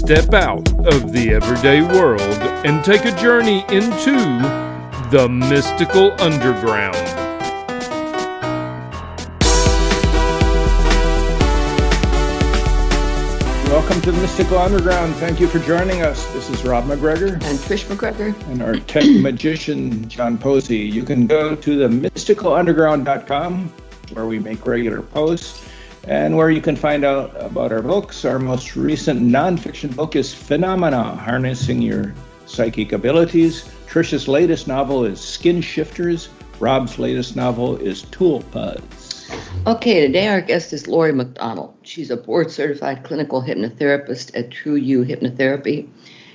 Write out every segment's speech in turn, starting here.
Step out of the everyday world and take a journey into the mystical underground. Welcome to the Mystical Underground. Thank you for joining us. This is Rob MacGregor. And Trish MacGregor. And our tech magician, John Posey. You can go to the mysticalunderground.com where we make regular posts and where you can find out about our books. Our most recent nonfiction book is Phenomena Harnessing Your Psychic Abilities. Trish's latest novel is Skin Shifters. Rob's latest novel is Time Pods. Okay, today our guest is Lori McDonald. She's a board certified clinical hypnotherapist at True You Hypnotherapy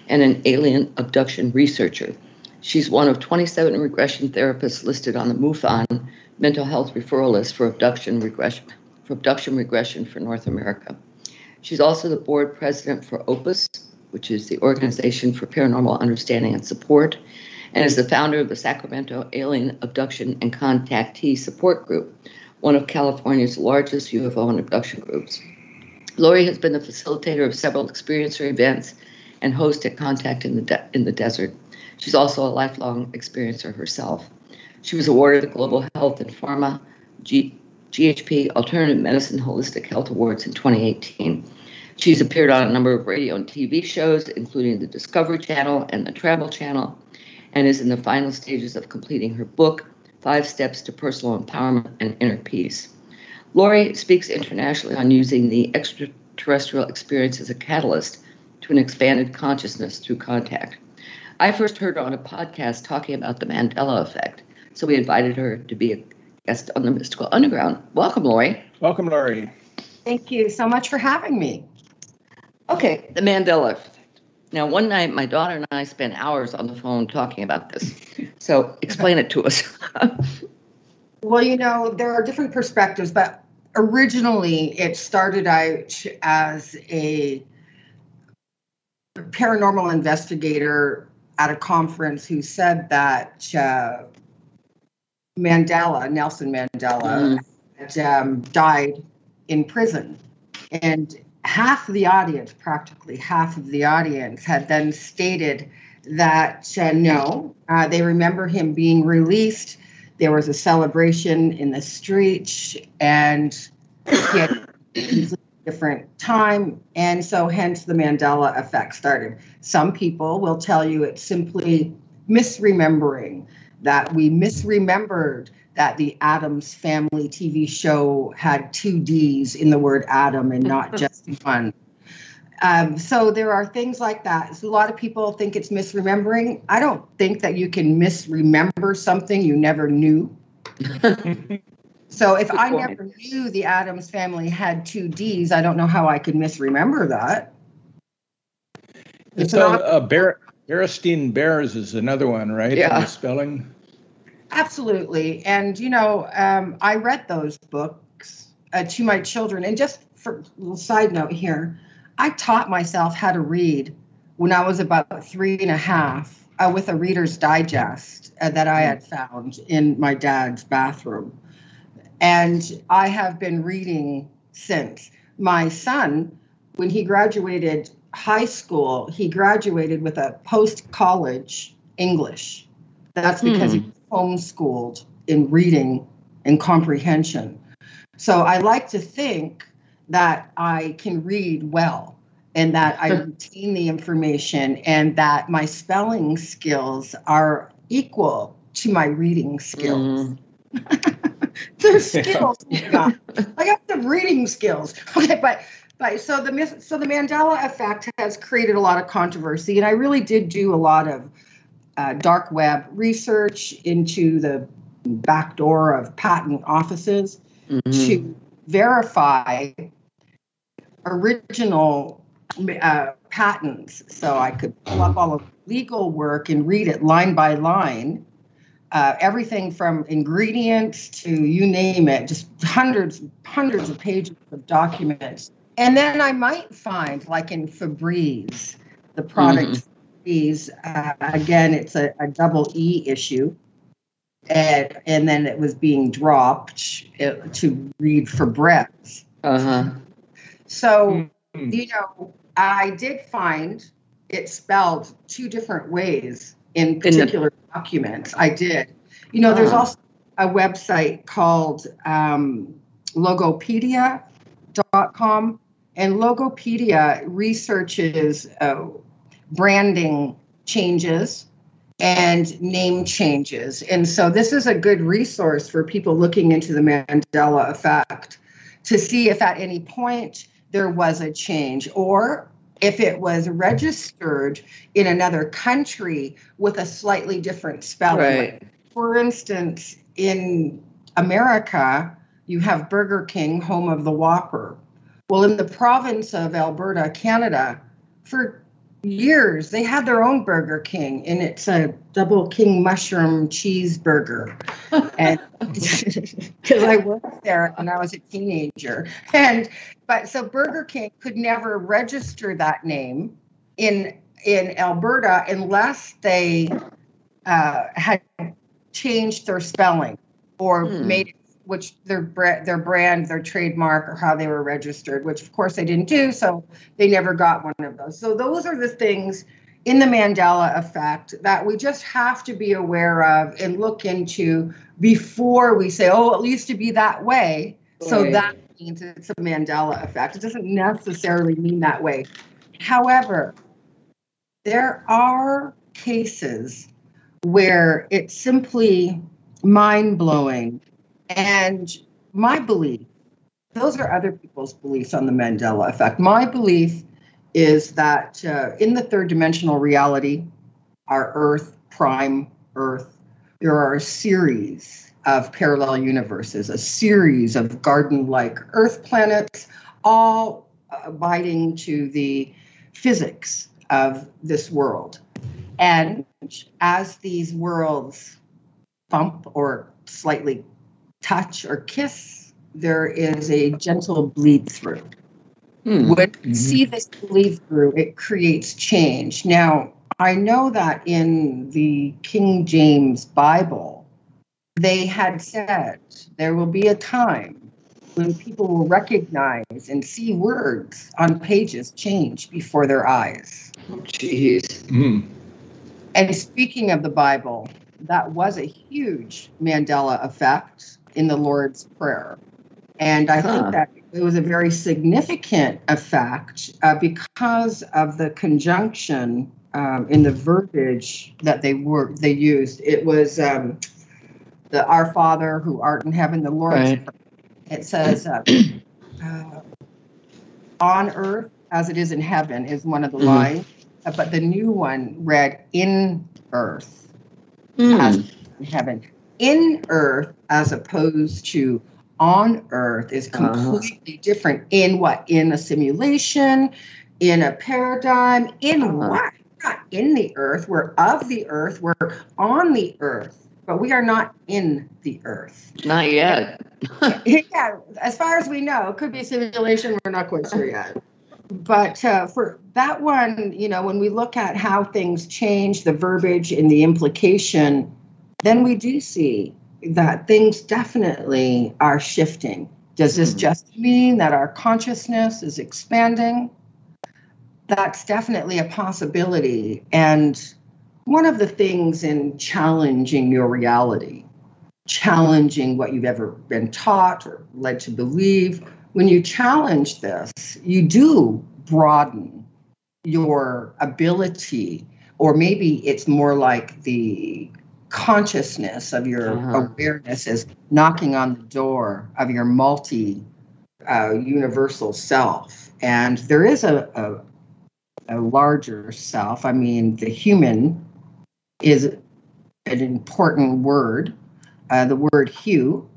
and an alien abduction researcher. She's one of 27 regression therapists listed on the MUFON mental health referral list for abduction regression for abduction regression for North America. She's also the board president for OPUS, which is the Organization for Paranormal Understanding and Support, and is the founder of the Sacramento Alien Abduction and Contactee Support Group, one of California's largest UFO and abduction groups. Lori has been the facilitator of several experiencer events and host at Contact in the, De- in the Desert. She's also a lifelong experiencer herself. She was awarded the Global Health and Pharma G- GHP Alternative Medicine Holistic Health Awards in 2018. She's appeared on a number of radio and TV shows, including the Discovery Channel and the Travel Channel, and is in the final stages of completing her book, Five Steps to Personal Empowerment and Inner Peace. Lori speaks internationally on using the extraterrestrial experience as a catalyst to an expanded consciousness through contact. I first heard her on a podcast talking about the Mandela effect, so we invited her to be a guest on the Mystical Underground. Welcome, Lori. Welcome, Lori. Thank you so much for having me. Okay, the Mandela effect. Now, one night, my daughter and I spent hours on the phone talking about this. So, explain it to us. well, you know, there are different perspectives, but originally it started out as a paranormal investigator at a conference who said that uh, Mandela, Nelson Mandela, mm. had, um, died in prison. And half of the audience, practically half of the audience, had then stated that uh, no, uh, they remember him being released. There was a celebration in the streets, and he had a different time, and so hence the Mandela effect started. Some people will tell you it's simply misremembering that we misremembered that the Adams Family TV show had two D's in the word Adam and not just one. Um, so there are things like that. So a lot of people think it's misremembering. I don't think that you can misremember something you never knew. so if I never knew the Adams family had two D's, I don't know how I could misremember that. It's, it's a, a Bear, Berenstein Bears is another one, right? Yeah. The spelling. Absolutely. And, you know, um, I read those books uh, to my children. And just for a little side note here, I taught myself how to read when I was about three and a half uh, with a Reader's Digest uh, that I had found in my dad's bathroom. And I have been reading since. My son, when he graduated high school, he graduated with a post college English. That's because mm. he homeschooled in reading and comprehension. So I like to think that I can read well and that I retain the information and that my spelling skills are equal to my reading skills. Mm. They're skills. Yeah. I got the reading skills. Okay, but but so the so the Mandela effect has created a lot of controversy, and I really did do a lot of uh, dark web research into the back door of patent offices mm-hmm. to verify original uh, patents, so I could pull up all of legal work and read it line by line. Uh, everything from ingredients to you name it, just hundreds, hundreds of pages of documents. And then I might find, like in Febreze, the product mm-hmm. Febreze, uh, again, it's a, a double E issue and and then it was being dropped uh, to read Febreze. Uh huh. So mm-hmm. you know, I did find it spelled two different ways in particular in the- documents. I did. You know, uh-huh. there's also a website called um, Logopedia.com, and Logopedia researches uh, branding changes and name changes. And so this is a good resource for people looking into the Mandela effect to see if at any point there was a change or if it was registered in another country with a slightly different spelling. Right. For instance, in America, you have Burger King, home of the Whopper. Well, in the province of Alberta, Canada, for years. They had their own burger king and it's a double king mushroom cheeseburger. And because i worked there when i was a teenager. And but so burger king could never register that name in in alberta unless they uh, had changed their spelling or hmm. made it which their their brand, their trademark, or how they were registered, which of course they didn't do, so they never got one of those. So those are the things in the Mandela effect that we just have to be aware of and look into before we say, "Oh, it used to be that way." Right. So that means it's a Mandela effect. It doesn't necessarily mean that way. However, there are cases where it's simply mind blowing and my belief, those are other people's beliefs on the Mandela effect. My belief is that uh, in the third dimensional reality, our Earth, prime Earth, there are a series of parallel universes, a series of garden like Earth planets, all abiding to the physics of this world. And as these worlds bump or slightly touch or kiss, there is a gentle bleed through. Hmm. When mm-hmm. see this bleed through, it creates change. Now, I know that in the King James Bible, they had said there will be a time when people will recognize and see words on pages change before their eyes. Oh, jeez. Mm. And speaking of the Bible, that was a huge Mandela effect in the Lord's Prayer. And I huh. think that it was a very significant effect uh, because of the conjunction um, in the verbiage that they were they used. It was um, the Our Father who art in heaven, the Lord's right. Prayer. It says, uh, uh, "On earth as it is in heaven" is one of the mm-hmm. lines, uh, but the new one read, "In earth mm. as in heaven." in earth as opposed to on earth is uh-huh. completely uh-huh. different in what in a simulation in a paradigm in uh-huh. what not in the earth we're of the earth we're on the earth but we are not in the earth not yet yeah as far as we know it could be a simulation we're not quite sure yet but uh, for that one you know when we look at how things change the verbiage and the implication then we do see that things definitely are shifting. Does this mm-hmm. just mean that our consciousness is expanding? That's definitely a possibility. And one of the things in challenging your reality, challenging what you've ever been taught or led to believe, when you challenge this, you do broaden your ability, or maybe it's more like the consciousness of your uh-huh. awareness is knocking on the door of your multi uh, universal self. And there is a, a, a larger self. I mean, the human is an important word. Uh, the word hue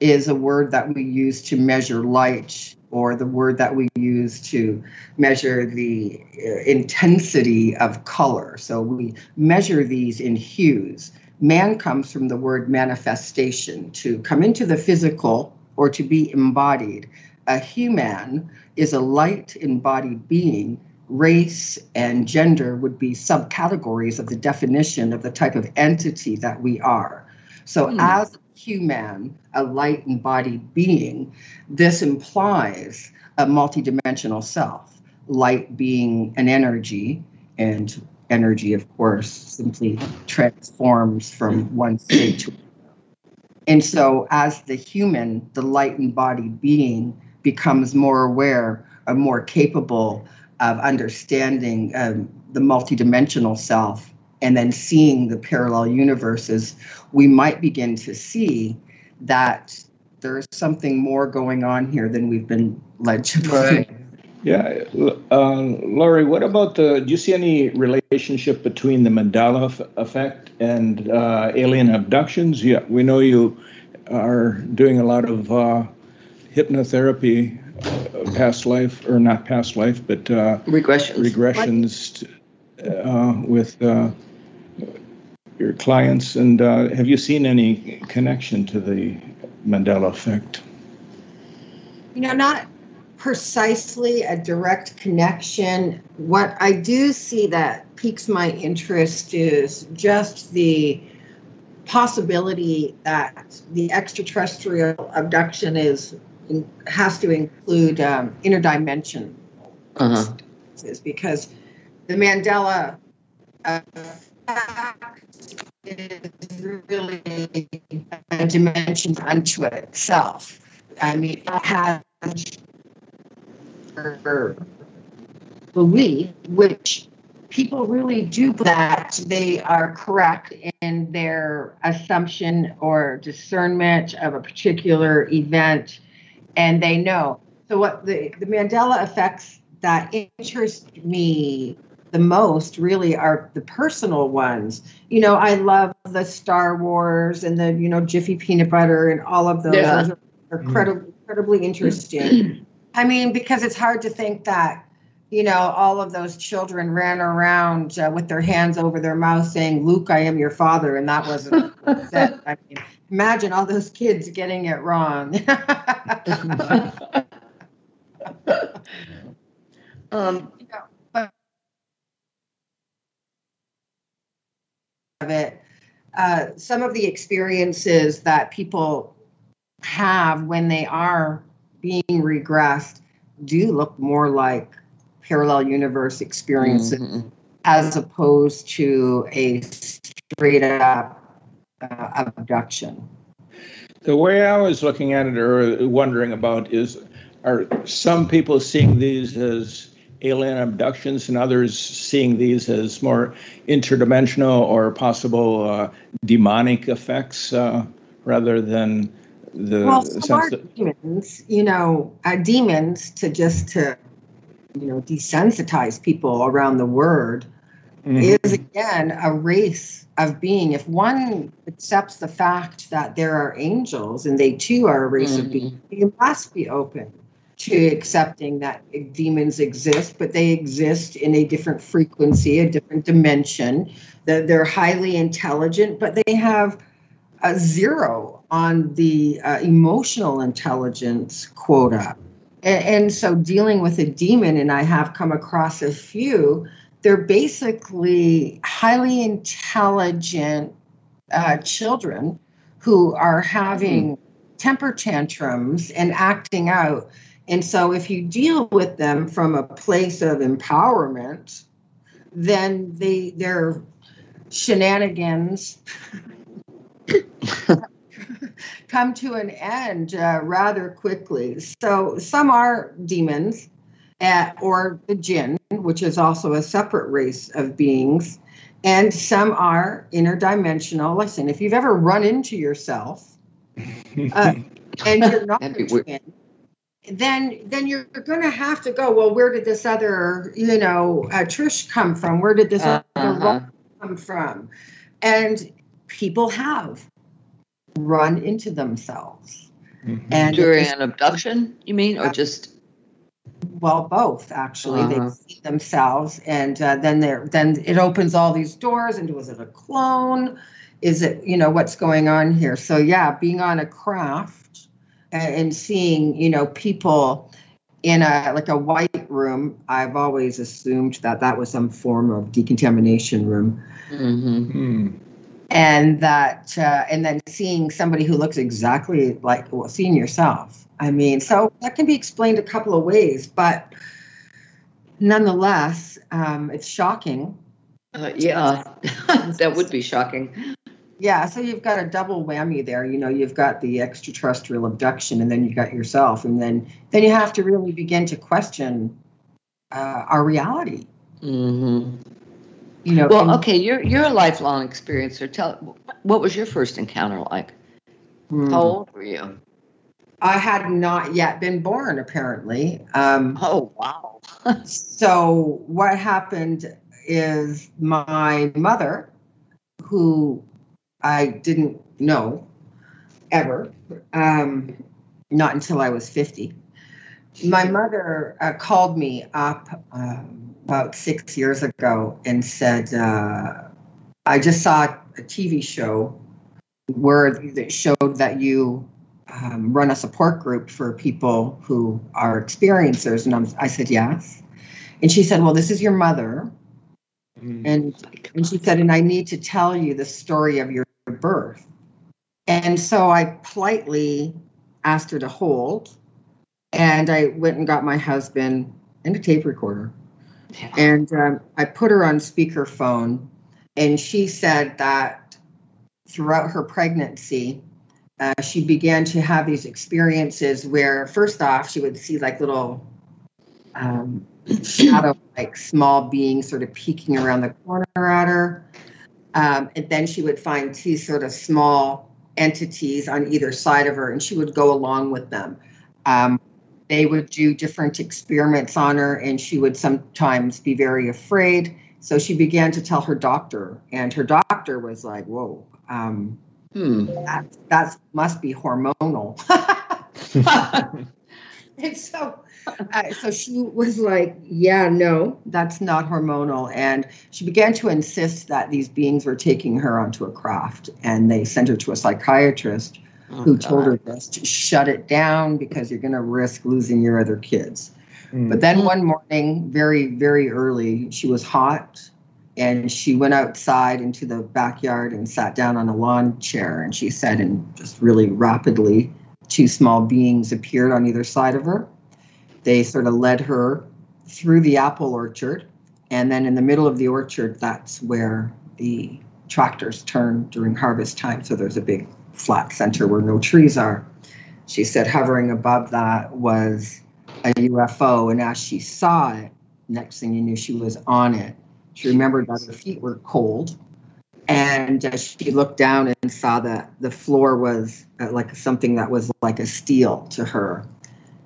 is a word that we use to measure light or the word that we use to measure the uh, intensity of color. So we measure these in hues. Man comes from the word manifestation, to come into the physical or to be embodied. A human is a light embodied being. Race and gender would be subcategories of the definition of the type of entity that we are. So, mm. as a human, a light embodied being, this implies a multidimensional self, light being an energy, and energy, of course, simply transforms from one state to another. And so, as the human, the light embodied being becomes more aware or more capable of understanding um, the multidimensional self and then seeing the parallel universes, we might begin to see that there's something more going on here than we've been led to believe. Right. Yeah, uh, Lori, what about the? Do you see any relationship between the Mandela effect and uh, alien abductions? Yeah, we know you are doing a lot of uh, hypnotherapy, uh, past life or not past life, but uh, regressions. Regressions uh, with uh, your clients, and uh, have you seen any connection to the Mandela effect? You know, not precisely a direct connection. What I do see that piques my interest is just the possibility that the extraterrestrial abduction is has to include um, interdimension uh-huh. because the Mandela effect is really a dimension unto itself. I mean, it has belief, which people really do that they are correct in their assumption or discernment of a particular event and they know. So what the, the Mandela effects that interest me the most really are the personal ones. You know, I love the Star Wars and the, you know, Jiffy peanut butter and all of those. Yeah. those are incredibly, incredibly interesting. I mean, because it's hard to think that, you know, all of those children ran around uh, with their hands over their mouth saying, Luke, I am your father. And that wasn't. I mean, imagine all those kids getting it wrong. um, of it, uh, some of the experiences that people have when they are being regressed do look more like parallel universe experiences mm-hmm. as opposed to a straight up uh, abduction. The way I was looking at it or wondering about is are some people seeing these as alien abductions and others seeing these as more interdimensional or possible uh, demonic effects uh, rather than the well, are demons, you know, uh, demons to just to you know desensitize people around the word mm-hmm. is again a race of being. If one accepts the fact that there are angels and they too are a race mm-hmm. of beings, you must be open to accepting that demons exist, but they exist in a different frequency, a different dimension. That they're highly intelligent, but they have a zero on the uh, emotional intelligence quota. And, and so, dealing with a demon, and I have come across a few, they're basically highly intelligent uh, children who are having mm. temper tantrums and acting out and so if you deal with them from a place of empowerment, then they their shenanigans come to an end uh, rather quickly. So some are demons at, or the jinn, which is also a separate race of beings, and some are interdimensional. Listen, if you've ever run into yourself uh, and you're not a jinn, then then you're going to have to go well where did this other you know uh, trish come from where did this uh-huh. other come from and people have run into themselves mm-hmm. and during an abduction you mean or just well, both actually. Uh-huh. They see themselves, and uh, then there, then it opens all these doors. And was it a clone? Is it you know what's going on here? So yeah, being on a craft and, and seeing you know people in a like a white room. I've always assumed that that was some form of decontamination room, hmm Hmm. And that uh, and then seeing somebody who looks exactly like well, seeing yourself. I mean, so that can be explained a couple of ways, but nonetheless, um, it's shocking. Uh, yeah, that would be shocking. Yeah, so you've got a double whammy there. You know, you've got the extraterrestrial abduction, and then you've got yourself, and then then you have to really begin to question uh, our reality. hmm You know, Well, and- okay, you're you're a lifelong experiencer. Tell what was your first encounter like? Hmm. How old were you? I had not yet been born, apparently. Um, Oh wow. so what happened is my mother, who I didn't know ever, um, not until I was 50. My mother uh, called me up um, about six years ago and said, uh, I just saw a TV show where that showed that you um, run a support group for people who are experiencers. And I'm, I said, yes. And she said, well, this is your mother. Hmm. And and she said, and I need to tell you the story of your birth. And so I politely asked her to hold. And I went and got my husband and a tape recorder. And um, I put her on speakerphone. And she said that throughout her pregnancy, uh, she began to have these experiences where, first off, she would see like little um, shadow like small beings sort of peeking around the corner at her. Um, and then she would find two sort of small entities on either side of her, and she would go along with them. Um, they would do different experiments on her, and she would sometimes be very afraid. So she began to tell her doctor, and her doctor was like, Whoa, um, Hmm. that, that must be hormonal. and so, uh, so she was like, "Yeah, no, that's not hormonal." And she began to insist that these beings were taking her onto a craft, and they sent her to a psychiatrist Oh, who told her this to shut it down because you're going to risk losing your other kids. Hmm. But then one morning, very, very early, she was hot and she went outside into the backyard and sat down on a lawn chair. And she said, and just really rapidly, two small beings appeared on either side of her. They sort of led her through the apple orchard. And then in the middle of the orchard, that's where the tractors turn during harvest time. So there's a big flat center where no trees are. She said, hovering above that was a UFO, and as she saw it, next thing you knew, she was on it. She remembered that her feet were cold, and uh, she looked down and saw that the floor was uh, like something that was like a steel to her.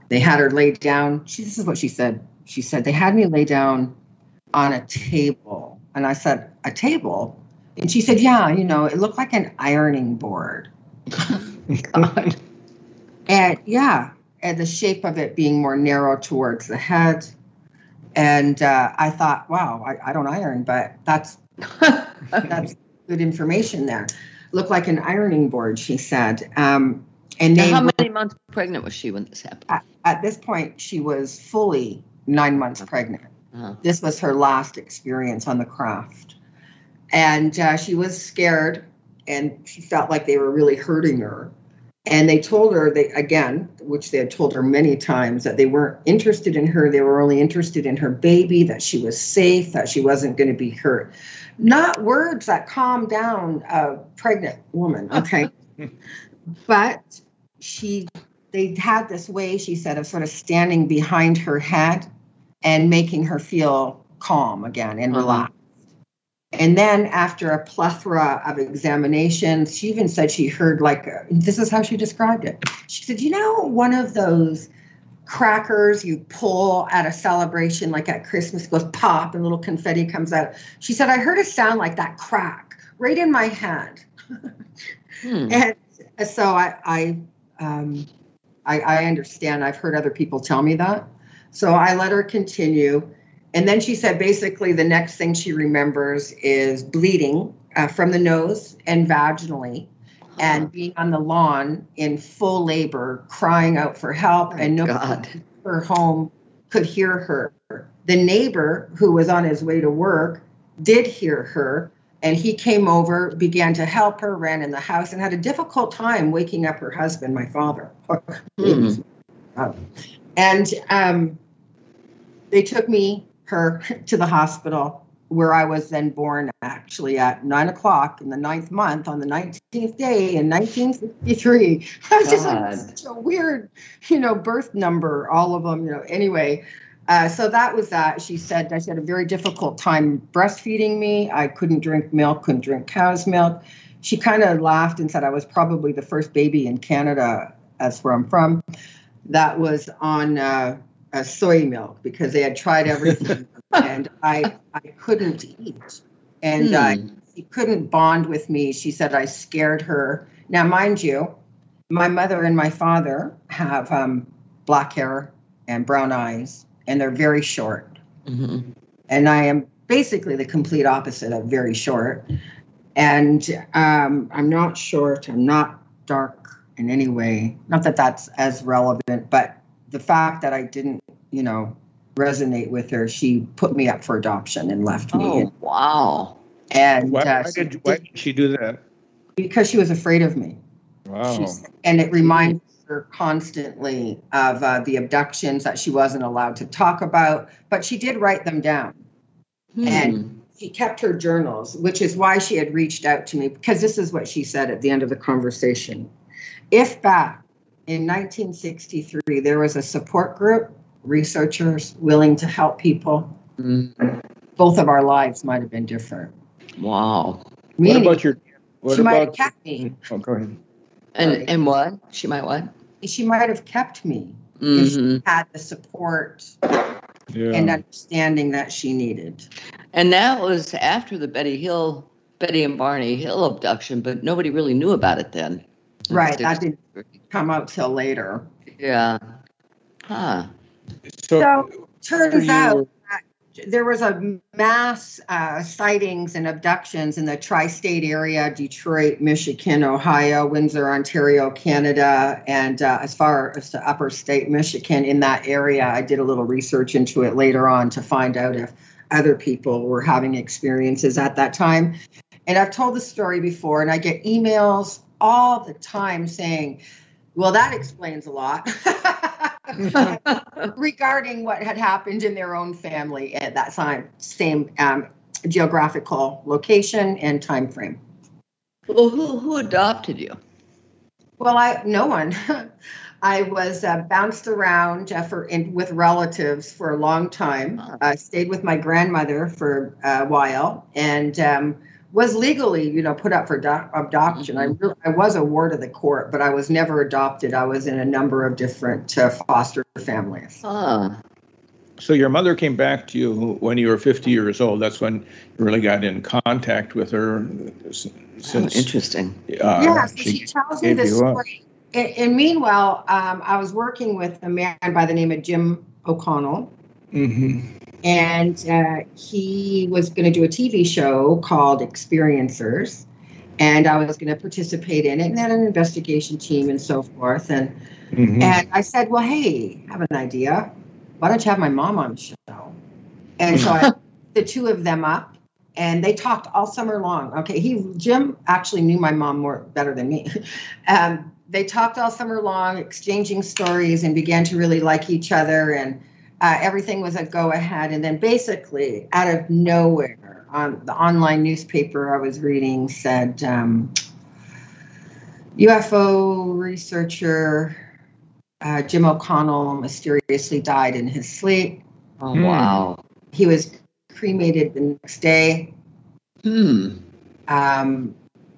They had her laid down. She, this is what she said. She said they had me lay down on a table, and I said, "A table?" And she said, "Yeah, you know, it looked like an ironing board." God. And yeah, and the shape of it being more narrow towards the head. And uh, I thought, wow, I, I don't iron, but that's that's good information there. Looked like an ironing board, she said. Um, and Now, how many months pregnant was she when this happened? at, at this point, she was fully nine months pregnant. Uh, This was her last experience on the craft. And uh, she was scared and she felt like they were really hurting her. And they told her, they again, which they had told her many times, that they weren't interested in her. They were only interested in her baby, that she was safe, that she wasn't going to be hurt. Not words that calm down a pregnant woman, okay? but she, they had this way, she said, of sort of standing behind her head and making her feel calm again and Uh-huh. relaxed. And then after a plethora of examinations, she even said she heard like this is how she described it. She said, "You know, one of those crackers you pull at a celebration, like at Christmas, goes pop and little confetti comes out." She said, "I heard a sound like that crack right in my hand." hmm. And so I, I, um, I, I understand. I've heard other people tell me that, So I let her continue. And then she said basically the next thing she remembers is bleeding uh, from the nose and vaginally and being on the lawn in full labor, crying out for help, Oh, and no God. her home could hear her. The neighbor who was on his way to work did hear her, and he came over, began to help her, ran in the house, and had a difficult time waking up her husband, my father. Hmm. And um, they took me, her, to the hospital where I was then born, actually at nine o'clock in the ninth month on the 19th day in 1963. I was just like, such a weird, you know, birth number, all of them, you know. Anyway, uh, so that was that. She said, I had a very difficult time breastfeeding me. I couldn't drink milk, couldn't drink cow's milk. She kind of laughed and said I was probably the first baby in Canada, that's where I'm from, that was on uh, uh, soy milk because they had tried everything and I I couldn't eat. And uh, Hmm. she couldn't bond with me. She said I scared her. Now, mind you, my mother and my father have um, black hair and brown eyes, and they're very short. Mhm. And I am basically the complete opposite of very short. And um, I'm not short. I'm not dark in any way. Not that that's as relevant, but the fact that I didn't, you know, resonate with her, she put me up for adoption and left me. Oh, wow. And Why, uh, why she did, why did- did she do that? because she was afraid of me. Wow. She's, and it reminds her constantly of uh, the abductions that she wasn't allowed to talk about, but she did write them down. Hmm. And she kept her journals, which is why she had reached out to me because this is what she said at the end of the conversation. If back in 1963 there was a support group, researchers willing to help people, Mm. both of our lives might have been different. Wow. what about your? What she might have kept me. Oh, go ahead. And Sorry. and what? She might what? She might have kept me if she Mhm. had the support Yeah. and understanding that she needed. And that was after the Betty Hill, Betty and Barney Hill abduction, but nobody really knew about it then. Right, that didn't come out till later. Yeah. Huh. so, So turns you- out that there was a mass uh, sightings and abductions in the tri-state area: Detroit, Michigan, Ohio, Windsor, Ontario, Canada, and uh, as far as the upper state Michigan. In that area, I did a little research into it later on to find out if other people were having experiences at that time. And I've told the story before, and I get emails all the time saying, "Well, that explains a lot." regarding what had happened in their own family at that time, same um, geographical location and time frame. well, who who adopted you? Well, I no one. I was uh, bounced around uh, for in, with relatives for a long time. I stayed with my grandmother for a while and um, was legally, you know, put up for do- adoption. I really, I was a ward of the court, but I was never adopted. I was in a number of different uh, foster families. Huh. so your mother came back to you when you were 50 years old. That's when you really got in contact with her. s- Oh, interesting. uh, yeah, so she, tells me this story. And, and meanwhile, um, I was working with a man by the name of Jim O'Connell, Mhm. And uh, he was going to do a TV show called Experiencers, and I was going to participate in it, and had an investigation team and so forth. And Mhm. and I said, well, hey, I have an idea. Why don't you have my mom on the show? And so I the two of them up and they talked all summer long. Okay. He Jim actually knew my mom more better than me. Um, they talked all summer long, exchanging stories and began to really like each other and uh, everything was a go ahead. And then basically out of nowhere on the online newspaper I was reading said um, UFO researcher uh, Jim O'Connell mysteriously died in his sleep. Oh, Hmm. wow. He was cremated the next day. Hmm. Um,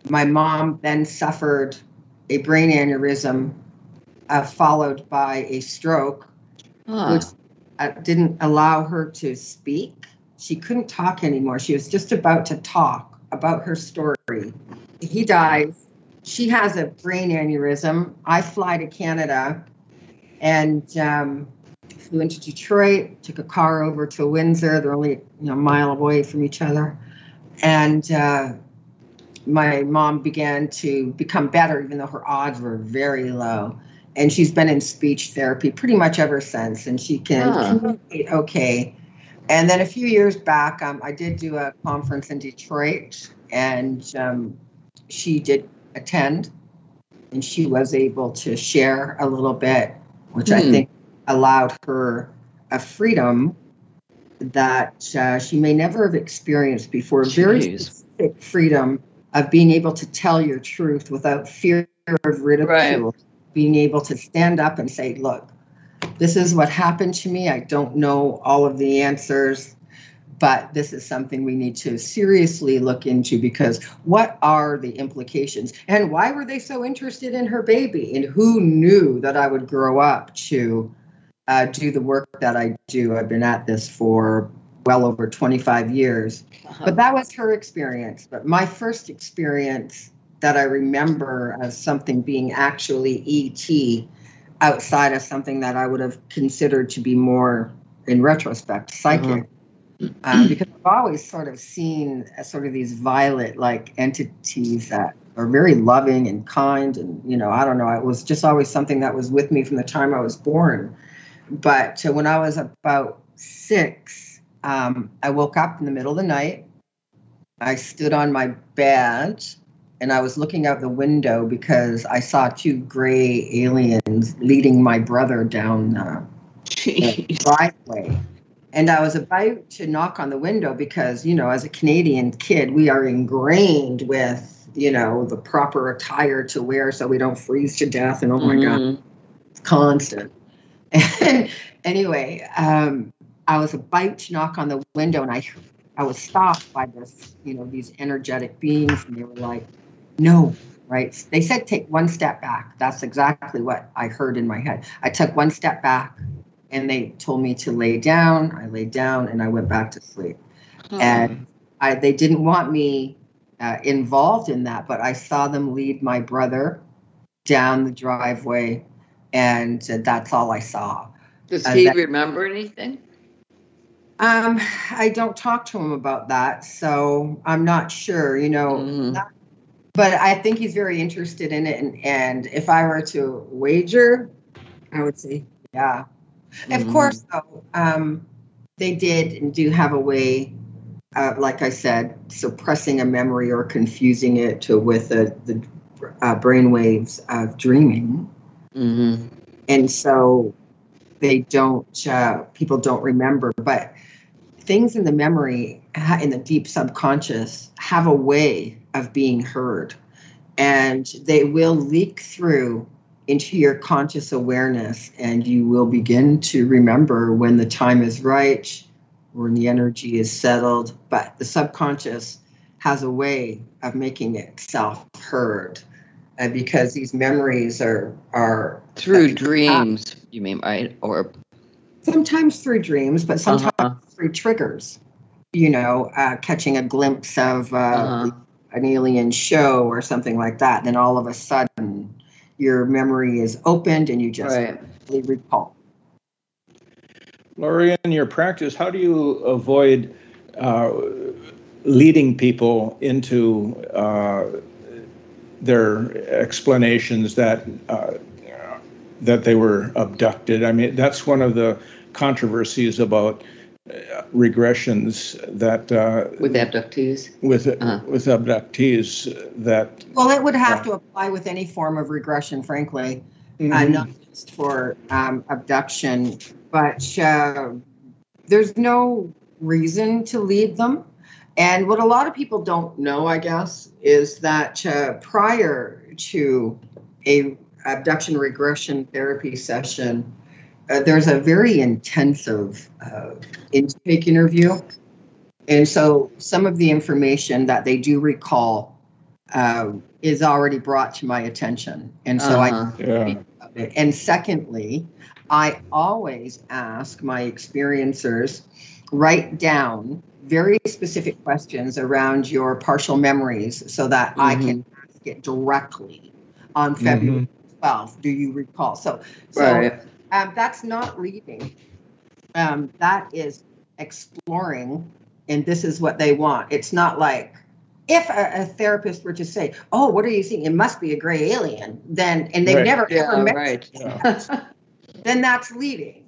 my mom then suffered a brain aneurysm, uh, followed by a stroke, Huh. which uh, didn't allow her to speak. She couldn't talk anymore. She was just about to talk about her story. He dies. She has a brain aneurysm. I fly to Canada and um, flew into Detroit, took a car over to Windsor. They're only you know, a mile away from each other. And uh, my mom began to become better, even though her odds were very low. And she's been in speech therapy pretty much ever since, and she can Huh. communicate okay. And then a few years back, um, I did do a conference in Detroit, and um, she did attend, and she was able to share a little bit, which I Hmm. think allowed her a freedom that uh, she may never have experienced before. Very specific freedom of being able to tell your truth without fear of ridicule, being able to stand up and say, "Look, this is what happened to me. I don't know all of the answers." But this is something we need to seriously look into because what are the implications? And why were they so interested in her baby? And who knew that I would grow up to uh, do the work that I do? I've been at this for well over 25 years. Uh-huh. But that was her experience. But my first experience that I remember as something being actually ET outside of something that I would have considered to be more, in retrospect, psychic. Um, because I've always sort of seen as sort of these violet like entities that are very loving and kind. And, you know, I don't know, it was just always something that was with me from the time I was born. But uh, when I was about six, um, I woke up in the middle of the night. I stood on my bed and I was looking out the window because I saw two gray aliens leading my brother down uh, the driveway. And I was about to knock on the window because, you know, as a Canadian kid, we are ingrained with, you know, the proper attire to wear so we don't freeze to death. And oh my God, Mhm. it's constant. And anyway, um, I was about to knock on the window and I, I was stopped by this, you know, these energetic beings. And they were like, no, right? They said take one step back. That's exactly what I heard in my head. I took one step back and they told me to lay down. I laid down and I went back to sleep. And I, they didn't want me uh, involved in that, but I saw them lead my brother down the driveway, and uh, that's all I saw. Does uh, he that- remember anything? Um, I don't talk to him about that, so I'm not sure. You know, Mhm. that- but I think he's very interested in it. And, and if I were to wager, I would say, yeah. Of Mhm. course, though, um, they did and do have a way, uh, like I said, suppressing a memory or confusing it to with the, the uh, brain waves of dreaming. Mhm. And so they don't, uh, people don't remember. But things in the memory, in the deep subconscious, have a way of being heard. And they will leak through into your conscious awareness, and you will begin to remember when the time is right, when the energy is settled. But the subconscious has a way of making itself heard. Uh, because these memories are are Through dreams, you mean, right? Or sometimes through dreams, but sometimes Uh-huh. through triggers. You know, uh, catching a glimpse of uh, Uh-huh. An alien show or something like that. Then all of a sudden, your memory is opened and you just right. recall. Lori, in your practice, how do you avoid uh, leading people into uh, their explanations that uh, that they were abducted? I mean, that's one of the controversies about regressions that uh, With abductees. with Uh-huh. with abductees that Well, it would have Yeah. to apply with any form of regression, frankly. uh, Mhm. not just for um, abduction, but uh, there's no reason to lead them. And what a lot of people don't know, I guess, is that uh, prior to a abduction regression therapy session, uh, there's a very intensive uh, intake interview. And so some of the information that they do recall uh, is already brought to my attention. And so I Uh-huh. yeah. it. And secondly, I always ask my experiencers write down very specific questions around your partial memories so that I can ask it directly on February 12th. Do you recall? So, so Right. Um, that's not leading. Um, that is exploring, and this is what they want. It's not like if a, a therapist were to say, "Oh, what are you seeing? It must be a gray alien," then and they've Right. never Yeah, ever met, right. Yeah. then that's leading.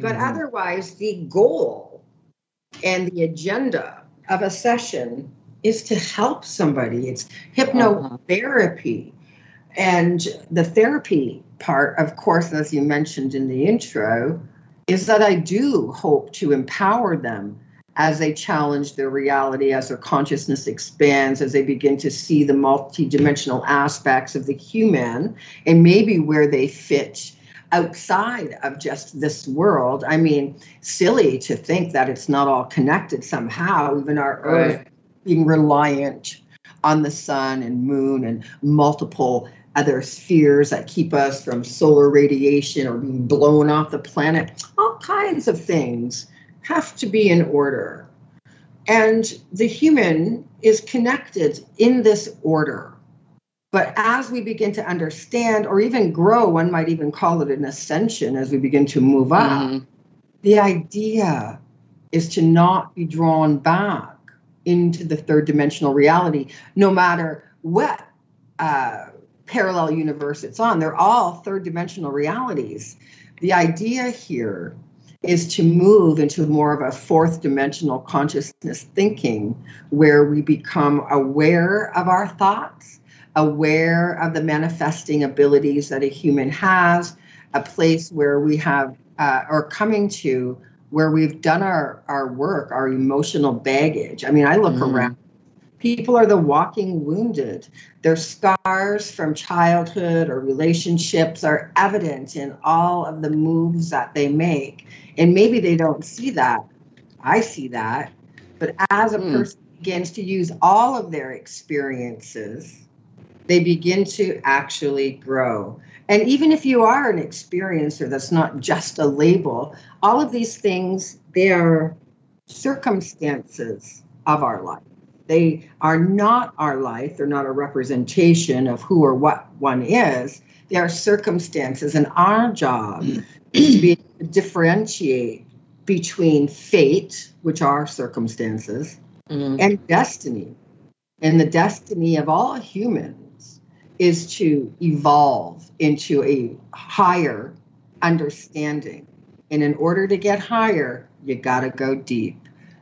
But Mhm. otherwise, the goal and the agenda of a session is to help somebody. It's hypnotherapy. And the therapy part, of course, as you mentioned in the intro, is that I do hope to empower them as they challenge their reality, as their consciousness expands, as they begin to see the multidimensional aspects of the human and maybe where they fit outside of just this world. I mean, silly to think that it's not all connected somehow, even our Earth being reliant on the sun and moon and multiple other spheres that keep us from solar radiation or being blown off the planet. All kinds of things have to be in order. And the human is connected in this order. But as we begin to understand or even grow, one might even call it an ascension as we begin to move up, Mhm. the idea is to not be drawn back into the third dimensional reality, no matter what uh, parallel universe it's on. They're all third dimensional realities. The idea here is to move into more of a fourth dimensional consciousness thinking where we become aware of our thoughts, aware of the manifesting abilities that a human has, a place where we have uh, or coming to where we've done our, our work, our emotional baggage. I mean, I look Mhm. around, people are the walking wounded. Their scars from childhood or relationships are evident in all of the moves that they make. And maybe they don't see that. I see that. But as a Hmm. person begins to use all of their experiences, they begin to actually grow. And even if you are an experiencer, that's not just a label, all of these things, they are circumstances of our life. They are not our life, they're not a representation of who or what one is. They are circumstances, and our job is to be able to differentiate between fate, which are circumstances, Mhm. and destiny. And the destiny of all humans is to evolve into a higher understanding. And in order to get higher, you got to go deep.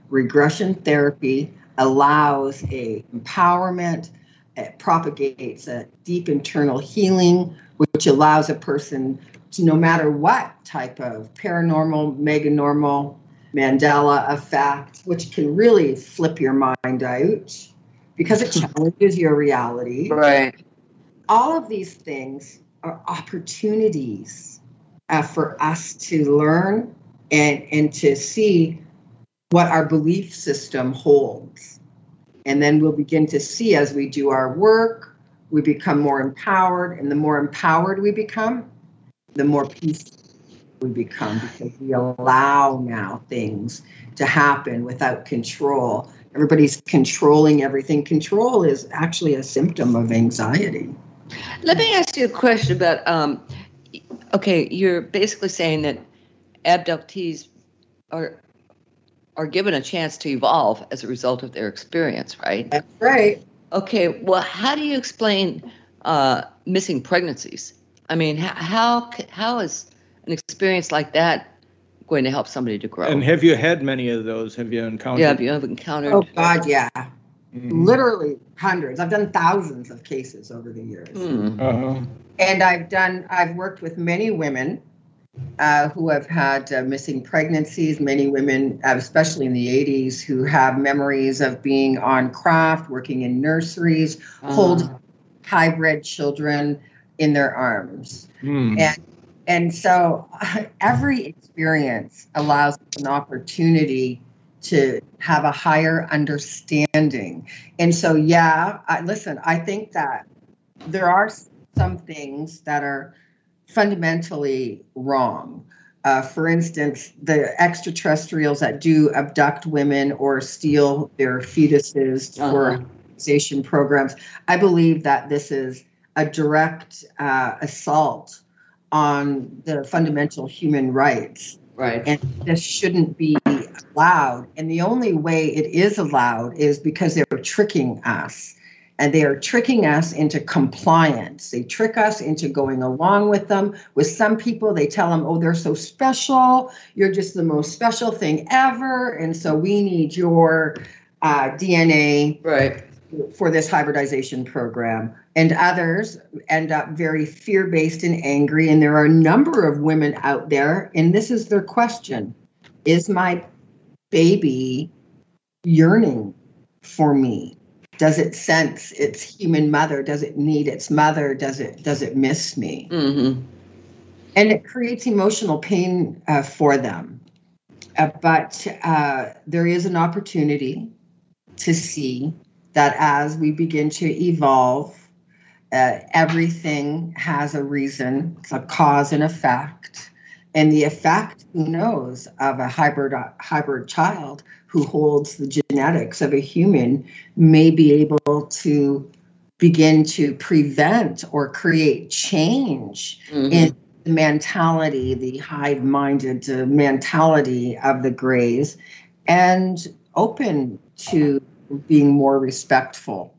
Regression therapy allows a empowerment, it propagates a deep internal healing, which allows a person to no matter what type of paranormal, meganormal, Mandela effect, which can really flip your mind out because it challenges your reality. Right. All of these things are opportunities uh, for us to learn and, and to see what our belief system holds. And then we'll begin to see as we do our work, we become more empowered. And the more empowered we become, the more peaceful we become because we allow now things to happen without control. Everybody's controlling everything. Control is actually a symptom of anxiety. Let me ask you a question about. Um, okay, you're basically saying that abductees are are given a chance to evolve as a result of their experience, right? That's right. Okay, well, how do you explain uh, missing pregnancies? I mean, how how how is an experience like that going to help somebody to grow? And have you had many of those? Have you encountered? yeah, have you ever encountered? Oh God, yeah. Mhm. Literally hundreds. I've done thousands of cases over the years. Hmm. Uh-huh. and I've done I've worked with many women uh, who have had uh, missing pregnancies. Many women, uh, especially in the '80s, who have memories of being on craft, working in nurseries, hold Uh, hybrid children in their arms, Hmm. and and so every experience allows an opportunity to have a higher understanding. And so, yeah, I, listen, I think that there are some things that are fundamentally wrong. Uh, for instance, the extraterrestrials that do abduct women or steal their fetuses for Uh-huh. programs, I believe that this is a direct uh, assault on the fundamental human rights. Right. And this shouldn't be allowed. And the only way it is allowed is because they're tricking us. And they are tricking us into compliance. They trick us into going along with them. With some people, they tell them, oh, they're so special. You're just the most special thing ever. And so we need your uh, DNA Right. for this hybridization program. And others end up very fear based and angry. And there are a number of women out there, and this is their question Is my baby yearning for me? Does it sense its human mother? Does it need its mother? Does it does it miss me? Mm-hmm. and it creates emotional pain uh, for them. Uh, but uh, there is an opportunity to see that as we begin to evolve, uh, everything has a reason, it's a cause and effect. And the effect, who knows, of a hybrid hybrid child who holds the genetics of a human may be able to begin to prevent or create change Mm-hmm. in the mentality, the hive minded uh, mentality of the Greys, and open to being more respectful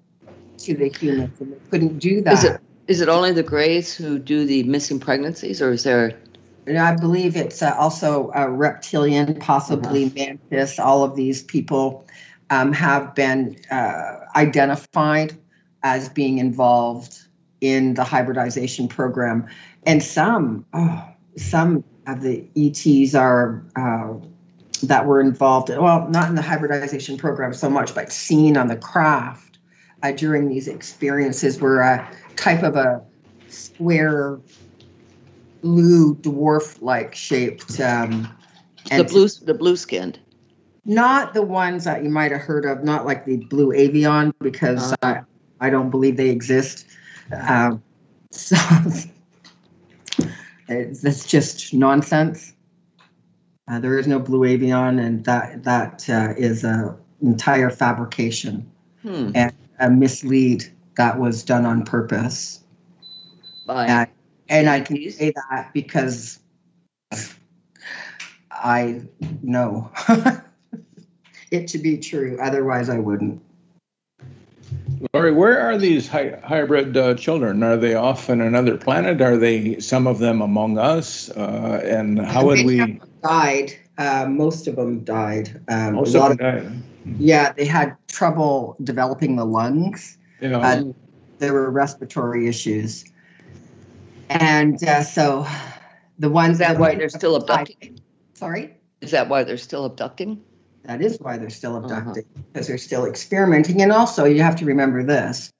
to the humans. And they couldn't do that. Is it is it only the Greys who do the missing pregnancies, or is there? And I believe it's uh, also a reptilian, possibly mantis. All of these people um, have been uh, identified as being involved in the hybridization program, and some, oh, some of the ETs are uh, that were involved. Well, not in the hybridization program so much, but seen on the craft uh, during these experiences were a type of a square blue dwarf-like shaped um, The blue, the blue skinned. not the ones that you might have heard of, not like the blue avian, because Uh-huh. I, I don't believe they exist. Um, so it's, that's just nonsense. Uh, there is no blue avian, and that that uh, is a entire fabrication Hmm. and a mislead that was done on purpose. By Uh, and I can say that because I know it to be true. Otherwise, I wouldn't. Lori, where are these hy- hybrid uh, children? Are they off on another planet? Are they some of them among us? Uh, and how would we? them died? Uh, most of them died. Um, Most a of them of, died. yeah, they had trouble developing the lungs. Yeah. Uh, there were respiratory issues, and uh, so the ones is that the why they're still abducting? Sorry. Is that why they're still abducting? That is why they're still Uh-huh. abducting because they're still experimenting. And also, you have to remember this: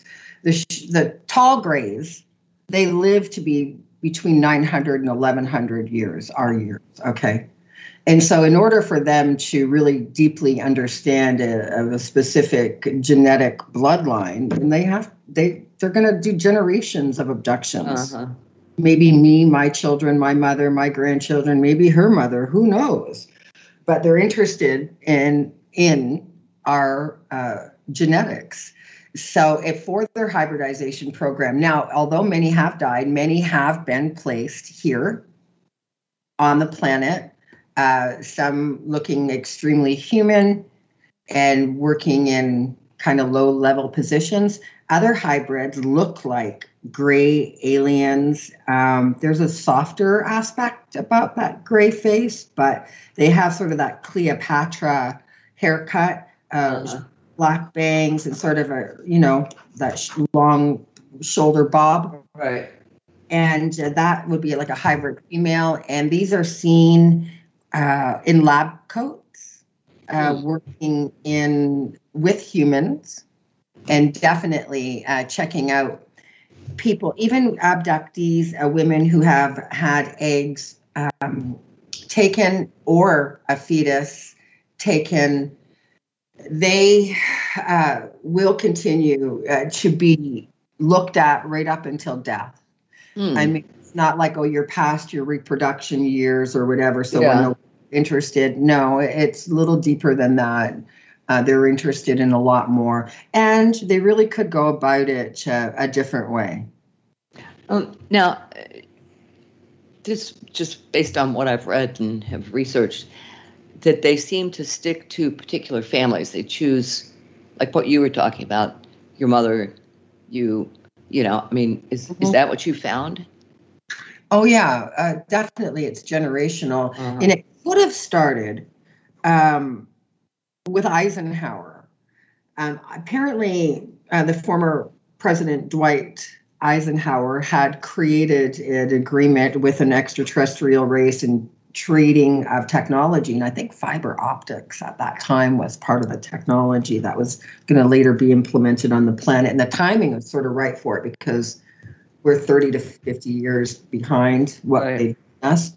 the sh- the tall grays they live to be between 900 and 1100 years, our years. Okay, and so in order for them to really deeply understand a, a specific genetic bloodline, and they have they they're going to do generations of abductions Uh-huh. Maybe me, my children, my mother, my grandchildren, maybe her mother, who knows? But they're interested in in our uh, genetics. So, if for their hybridization program, now, although many have died, many have been placed here on the planet. Uh, some looking extremely human and working in kind of low level positions. Other hybrids look like gray aliens. Um, there's a softer aspect about that gray face, but they have sort of that Cleopatra haircut, uh, Uh-huh. black bangs, and sort of a, you know, that sh- long shoulder bob. Right. And uh, that would be like a hybrid female. And these are seen uh, in lab coats, uh, Hmm. working in with humans, and definitely uh, checking out people, even abductees, uh, women who have had eggs um, taken or a fetus taken. They uh, will continue uh, to be looked at right up until death. Hmm. I mean, it's not like, oh, you're past your reproduction years or whatever, so Yeah. we're no interested. No, it's a little deeper than that. Uh, they're interested in a lot more, and they really could go about it uh, a different way. Um, now, uh, this just based on what I've read and have researched, that they seem to stick to particular families. They choose, like what you were talking about, your mother, you, you know. I mean, is mm-hmm. is that what you found? Oh yeah, uh, definitely. It's generational, uh-huh. and it could have started um, with Eisenhower. Um, apparently, uh, the former President Dwight Eisenhower had created an agreement with an extraterrestrial race in trading of technology. And I think fiber optics at that time was part of the technology that was going to later be implemented on the planet. And the timing was sort of right for it because we're 30 to 50 years behind what right. they us.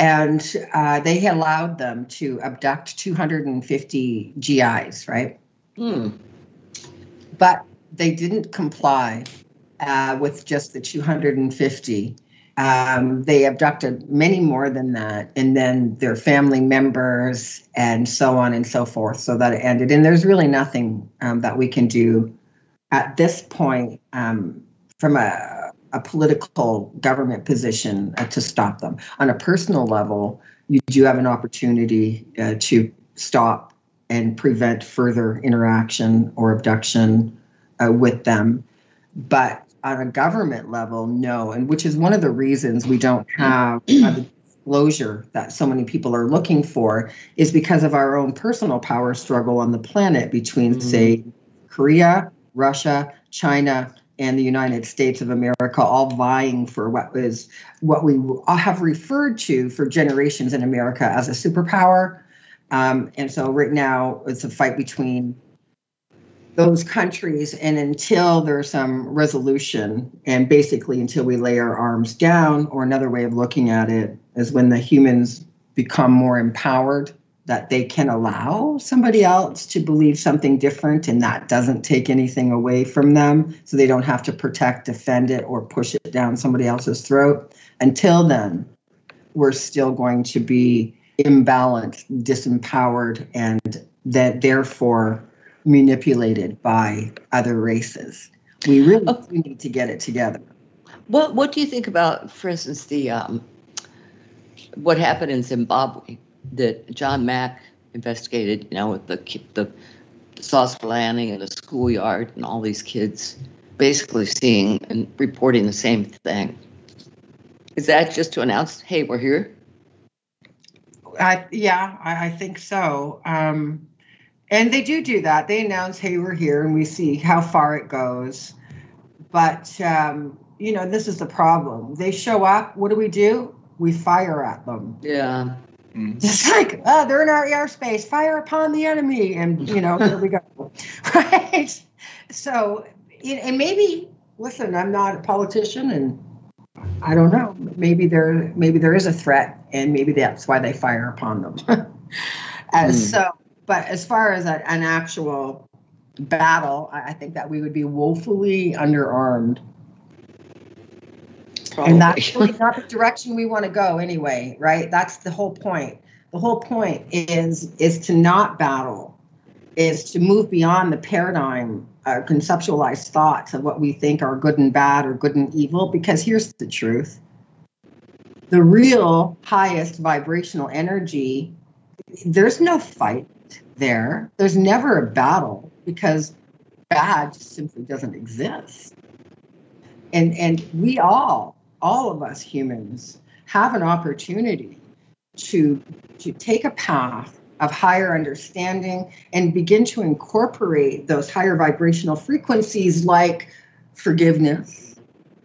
And uh, they allowed them to abduct 250 GIs, right? Hmm. But they didn't comply uh, with just the 250. Um, they abducted many more than that, and then their family members, and so on and so forth. So that it ended. And there's really nothing um, that we can do at this point um, from a, a, political government position uh, to stop them. On a personal level, you do have an opportunity uh, to stop and prevent further interaction or abduction uh, with them. But on a government level, no. And which is one of the reasons we don't have the disclosure that so many people are looking for is because of our own personal power struggle on the planet between, mm-hmm. say, Korea, Russia, China, and the United States of America, all vying for what is what we have referred to for generations in America as a superpower. Um, and so right now it's a fight between those countries and until there's some resolution and basically until we lay our arms down or another way of looking at it is when the humans become more empowered that they can allow somebody else to believe something different and that doesn't take anything away from them so they don't have to protect defend it or push it down somebody else's throat until then we're still going to be imbalanced disempowered and that therefore manipulated by other races. We really oh. need to get it together. What What do you think about, for instance, the um, what happened in Zimbabwe that John Mack investigated? You know, with the the, the saucer landing in the schoolyard and all these kids basically seeing and reporting the same thing. Is that just to announce, hey, we're here? I, yeah, I, I think so. Um, and they do do that. They announce, "Hey, we're here," and we see how far it goes. But um, you know, this is the problem. They show up. What do we do? We fire at them. Yeah. Mm. It's like, oh, they're in our airspace. Fire upon the enemy, and you know, here we go. right. So, and maybe listen, I'm not a politician, and I don't know. Maybe there, maybe there is a threat, and maybe that's why they fire upon them. As mm. so, but as far as a, an actual battle, I, I think that we would be woefully underarmed. Probably. And that's really not the direction we want to go anyway, right? That's the whole point. The whole point is is to not battle, is to move beyond the paradigm, uh, conceptualized thoughts of what we think are good and bad or good and evil. Because here's the truth: the real highest vibrational energy. There's no fight there. There's never a battle because bad just simply doesn't exist. And and we all, all of us humans, have an opportunity to to take a path of higher understanding and begin to incorporate those higher vibrational frequencies like forgiveness,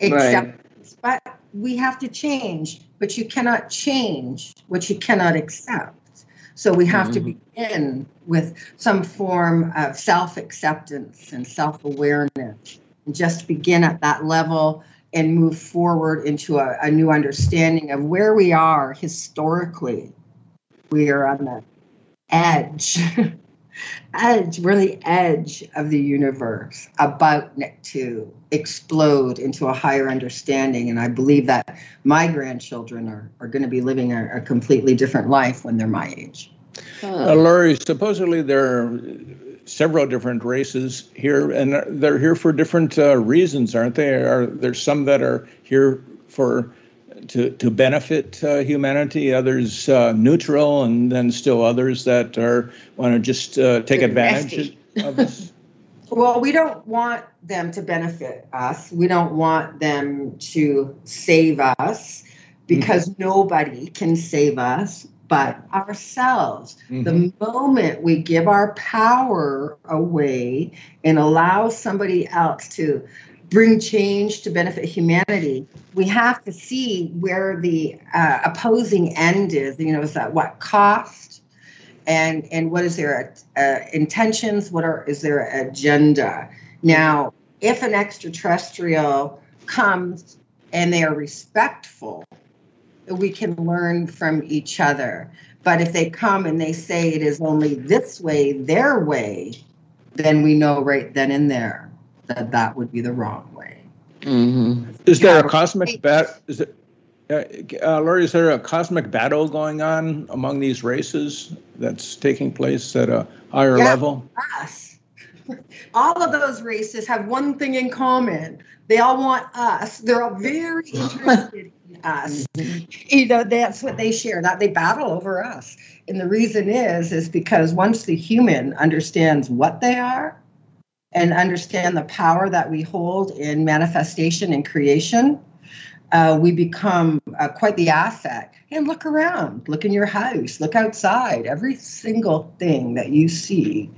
acceptance. Right. But we have to change. But you cannot change what you cannot accept. So we have mm-hmm. to begin with some form of self acceptance and self awareness, and just begin at that level and move forward into a, a new understanding of where we are historically. We are on the edge. edge, we're on the edge of the universe, about to explode into a higher understanding. And I believe that my grandchildren are, are going to be living a, a completely different life when they're my age. Uh, Lori, supposedly there several different races here, and they're here for different uh, reasons, aren't they? Are there some that are here for to, to benefit uh, humanity, others uh, neutral, and then still others that are want to just uh, take advantage of us. Well, we don't want them to benefit us. We don't want them to save us because mm-hmm. nobody can save us but ourselves. Mm-hmm. The moment we give our power away and allow somebody else to bring change to benefit humanity, we have to see where the uh, opposing end is. You know, is that what cost? And, and what is their uh, intentions? What are is their agenda? Now, if an extraterrestrial comes and they are respectful, we can learn from each other. But if they come and they say it is only this way, their way, then we know right then and there that that would be the wrong way. Mm-hmm. Is there a cosmic battle? Is it, uh, uh, Lori, is there a cosmic battle going on among these races that's taking place at a higher yeah, level? Us. All of those races have one thing in common. They all want us. They're all very interested in us. Mm-hmm. You know, that's what they share. That they battle over us. And the reason is, is because once the human understands what they are, and understand the power that we hold in manifestation and creation, uh, we become uh, quite the asset. And look around, look in your house, look outside. Every single thing that you see,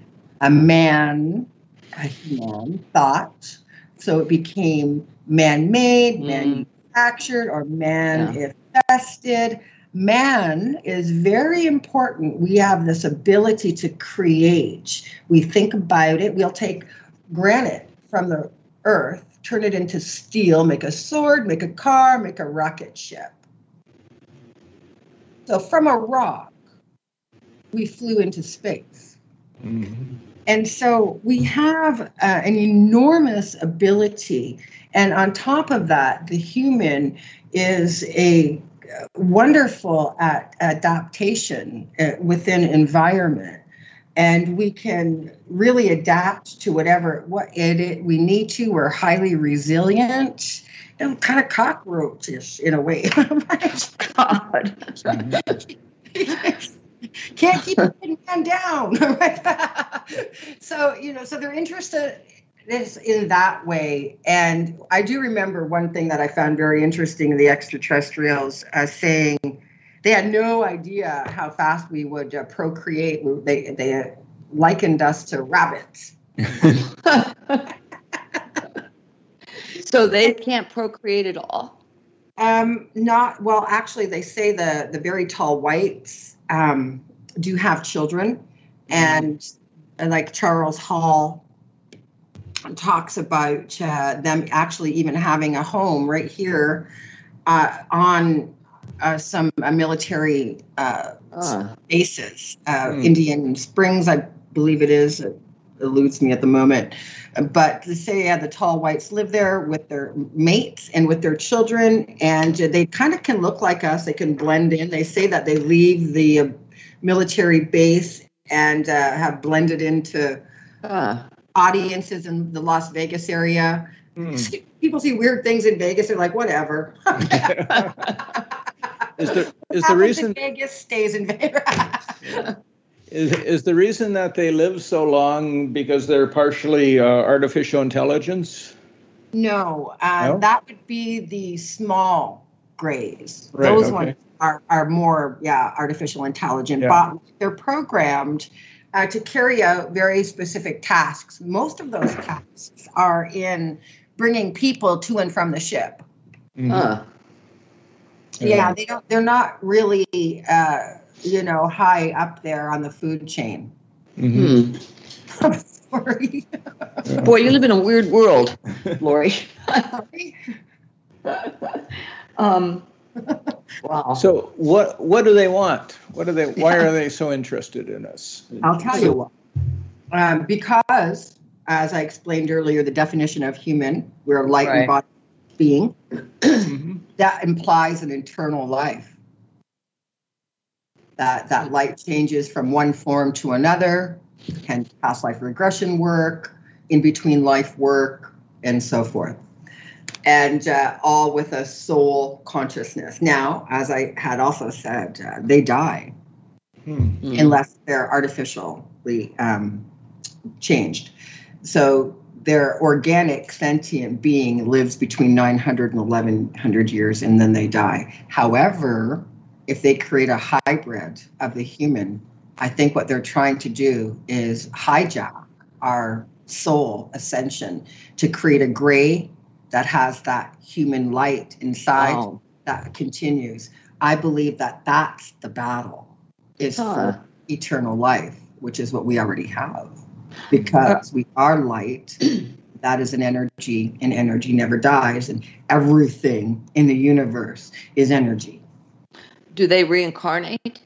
a man, a human thought. So it became man made, mm. Manufactured, or man yeah. Man is very important. We have this ability to create. We think about it. We'll take granite from the earth, turn it into steel, make a sword, make a car, make a rocket ship. So from a rock, we flew into space. Mm-hmm. And so we have uh, an enormous ability. And on top of that, the human is a wonderful at adaptation uh, within environment and we can really adapt to whatever what it, we need to. We're highly resilient. Know, kind of cockroachish in a way. God. Can't keep a man down. so, you know, so they're interested in that way. And I do remember one thing that I found very interesting the extraterrestrials uh, saying they had no idea how fast we would uh, procreate. They they likened us to rabbits. so they can't procreate at all. Um, not well. Actually, they say the the very tall whites um, do have children, and like Charles Hall talks about uh, them actually even having a home right here uh, on uh, some military uh, ah. bases. Mm. Indian Springs, I believe it is. It eludes me at the moment. But to say yeah, the tall whites live there with their mates and with their children, and they kind of can look like us. They can blend in. They say that they leave the uh, military base and uh, have blended into ah. Audiences in the Las Vegas area. Mm. People see weird things in Vegas. They're like, whatever. is the is the reason Vegas stays in Vegas? is is the reason that they live so long because they're partially uh, artificial intelligence? No, uh, no, that would be the small grays. Right, Those okay. ones are are more yeah artificial intelligent, yeah. but they're programmed. Uh, to carry out very specific tasks. Most of those tasks are in bringing people to and from the ship. Mm-hmm. Uh yeah, they don't. They're not really, uh, you know, high up there on the food chain. Mm-hmm. Hmm. sorry. Boy, you live in a weird world, Lori. um, wow. So, what what do they want? What do they? Why are they so interested in us? I'll tell you what. Um, because, as I explained earlier, the definition of human, we're a light right. and body being. Mm-hmm that implies an internal life. That that light changes from one form to another, can past life regression work, in between life work, and so forth. And uh, all with a soul consciousness. Now, as I had also said, uh, they die Hmm. Mm. unless they're artificially um, changed. So their organic sentient being lives between 900 and 1100 years and then they die. However, if they create a hybrid of the human, I think what they're trying to do is hijack our soul ascension to create a gray that has that human light inside Wow. that continues. I believe that that's the battle is Huh. for eternal life, which is what we already have. Because we are light, that is an energy, and energy never dies, and everything in the universe is energy. Do they reincarnate?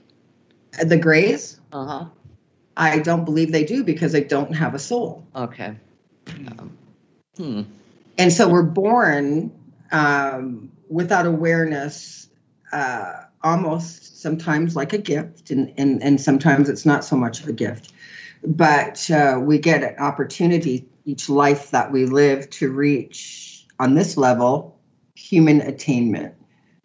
The grays, Uh huh. I don't believe they do because they don't have a soul. Okay. Um, hmm. And so we're born um, without awareness uh, almost sometimes like a gift and, and, and sometimes it's not so much of a gift but uh, we get an opportunity each life that we live to reach on this level human attainment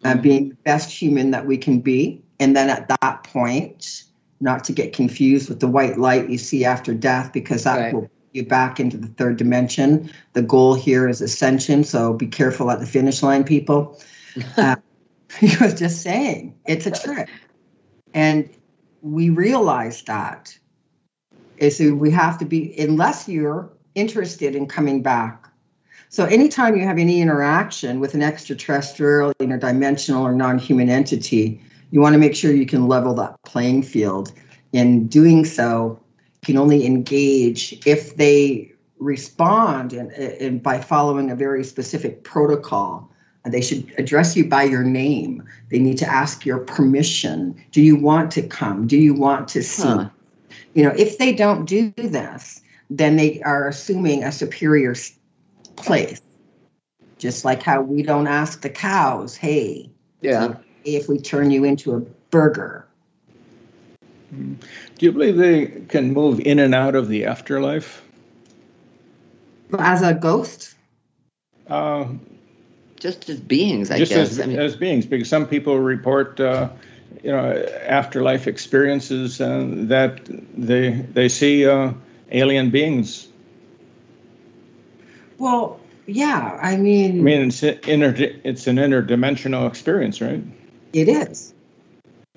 uh, Mhm. being the best human that we can be and then at that point not to get confused with the white light you see after death because that Right. will you back into the third dimension. The goal here is ascension so be careful at the finish line people. Uh, he was just saying it's a trick. And we realize that. Is that we have to be unless you're interested in coming back. So anytime you have any interaction with an extraterrestrial interdimensional or non-human entity you want to make sure you can level that playing field in doing so can only engage if they respond and, and by following a very specific protocol. They should address you by your name. They need to ask your permission. Do you want to come? Do you want to see? Huh. you know if they don't do this then they are assuming a superior place. Just like how we don't ask the cows hey Yeah. if we turn you into a burger Do you believe they can move in and out of the afterlife? as a ghost Uh, Just as beings, I just guess. as, I mean, as beings, because some people report, uh, you know, afterlife experiences uh, that they they see uh, alien beings. well yeah i mean, I mean, it's inter, it's an interdimensional experience, right? it is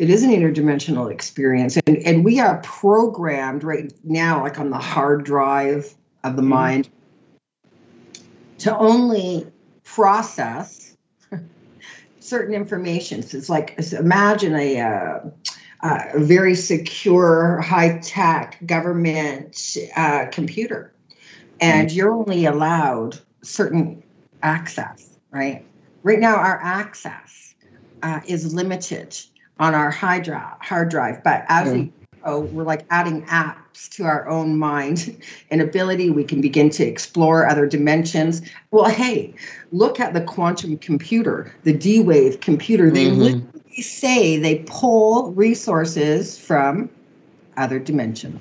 it is an interdimensional experience. And, and we are programmed right now like on the hard drive of the Mhm. mind to only process certain information. So it's like it's- imagine a uh, a very secure high-tech government uh, computer and you're only allowed certain access right? Right now our access uh, is limited on our hard drive, hard drive. But as we go, we're like adding apps to our own mind and ability. We can begin to explore other dimensions. Well, hey, look at the quantum computer, the D wave computer. They Mhm. literally say they pull resources from other dimensions.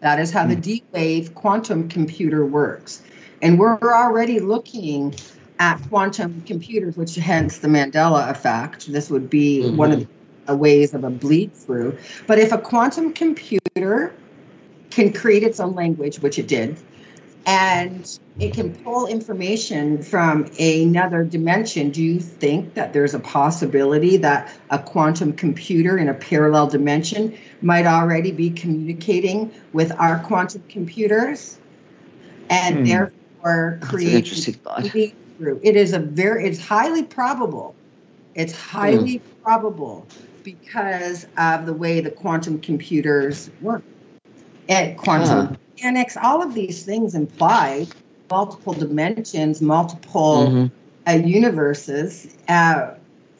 That is how the D wave quantum computer works. And we're already looking at quantum computers, which hence the Mandela effect. This would be one of the ways of a bleed through. But if a quantum computer can create its own language, which it did, and it can pull information from another dimension, do you think that there's a possibility that a quantum computer in a parallel dimension might already be communicating with our quantum computers and Hmm. therefore creating bleed through. It is a very, it's highly probable. It's highly probable because of the way the quantum computers work. at quantum Huh. mechanics, all of these things imply multiple dimensions, multiple Mhm. uh, universes. Uh,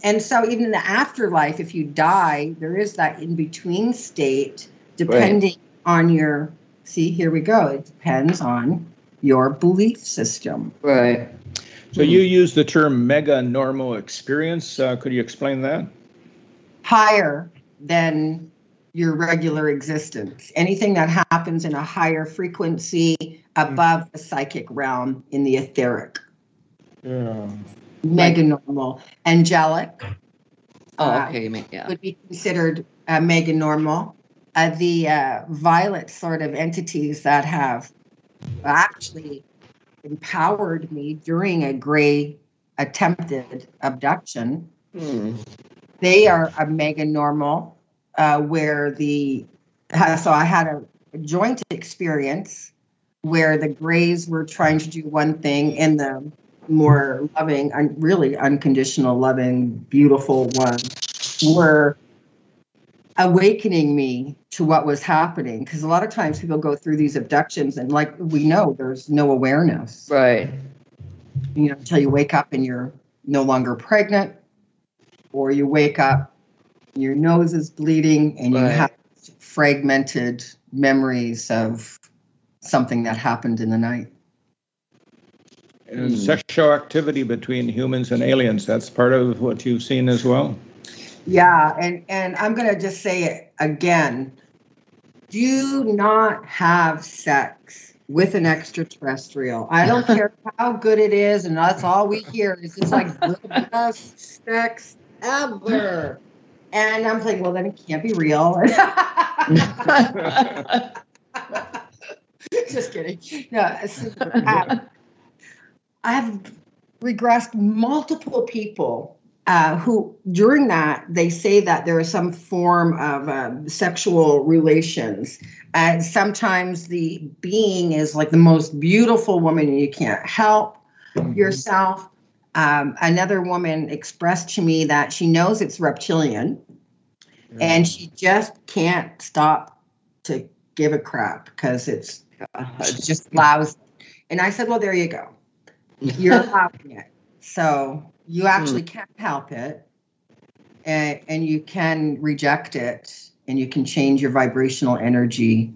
and so, even in the afterlife, if you die, there is that in between state, depending on your. See, here we go. It depends on your belief system. Right. So you use the term mega normal experience. Uh, could you explain that? Higher than your regular existence. Anything that happens in a higher frequency above the psychic realm in the etheric. Yeah. mega normal. Angelic Oh, Uh, okay. ma- Yeah. would be considered uh, mega normal. Uh, the uh, violet sort of entities that have actually empowered me during a gray attempted abduction, Hmm. They are a mega normal, uh, where the so I had a, joint experience where the grays were trying to do one thing and the more loving and really unconditional loving beautiful ones were awakening me to what was happening. Because a lot of times people go through these abductions and like we know there's no awareness. Right. you know until you wake up and you're no longer pregnant or you wake up your nose is bleeding and you have fragmented memories of something that happened in the night sexual activity between humans and aliens, that's part of what you've seen as well. Yeah, and and I'm gonna just say it again. Do not have sex with an extraterrestrial. I don't care how good it is, and that's all we hear is it's like sex ever. And I'm like, well, then it can't be real. just kidding. No, uh, I have regressed multiple people uh, who, during that, they say that there is some form of um, sexual relations. And sometimes the being is like the most beautiful woman, and you can't help yourself. Um, another woman expressed to me that she knows it's reptilian and she just can't stop to give a crap because it's she just allows. And I said, well, there you go. You're allowing it. So you actually can't help it. And, and you can reject it and you can change your vibrational energy.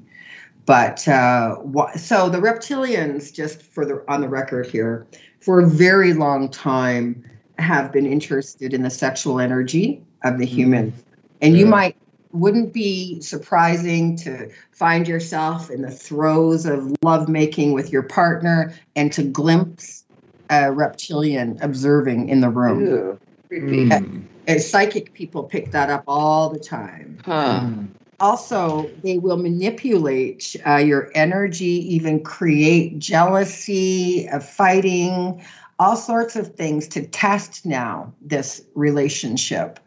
But uh, wha- so the reptilians, just for the on the record here, for a very long time have been interested in the sexual energy of the human. And you might wouldn't be surprising to find yourself in the throes of lovemaking with your partner and to glimpse a reptilian observing in the room. Ew, creepy. Mm. And psychic people pick that up all the time. Huh. Also, they will manipulate uh, your energy, even create jealousy, uh, fighting, all sorts of things to test now this relationship.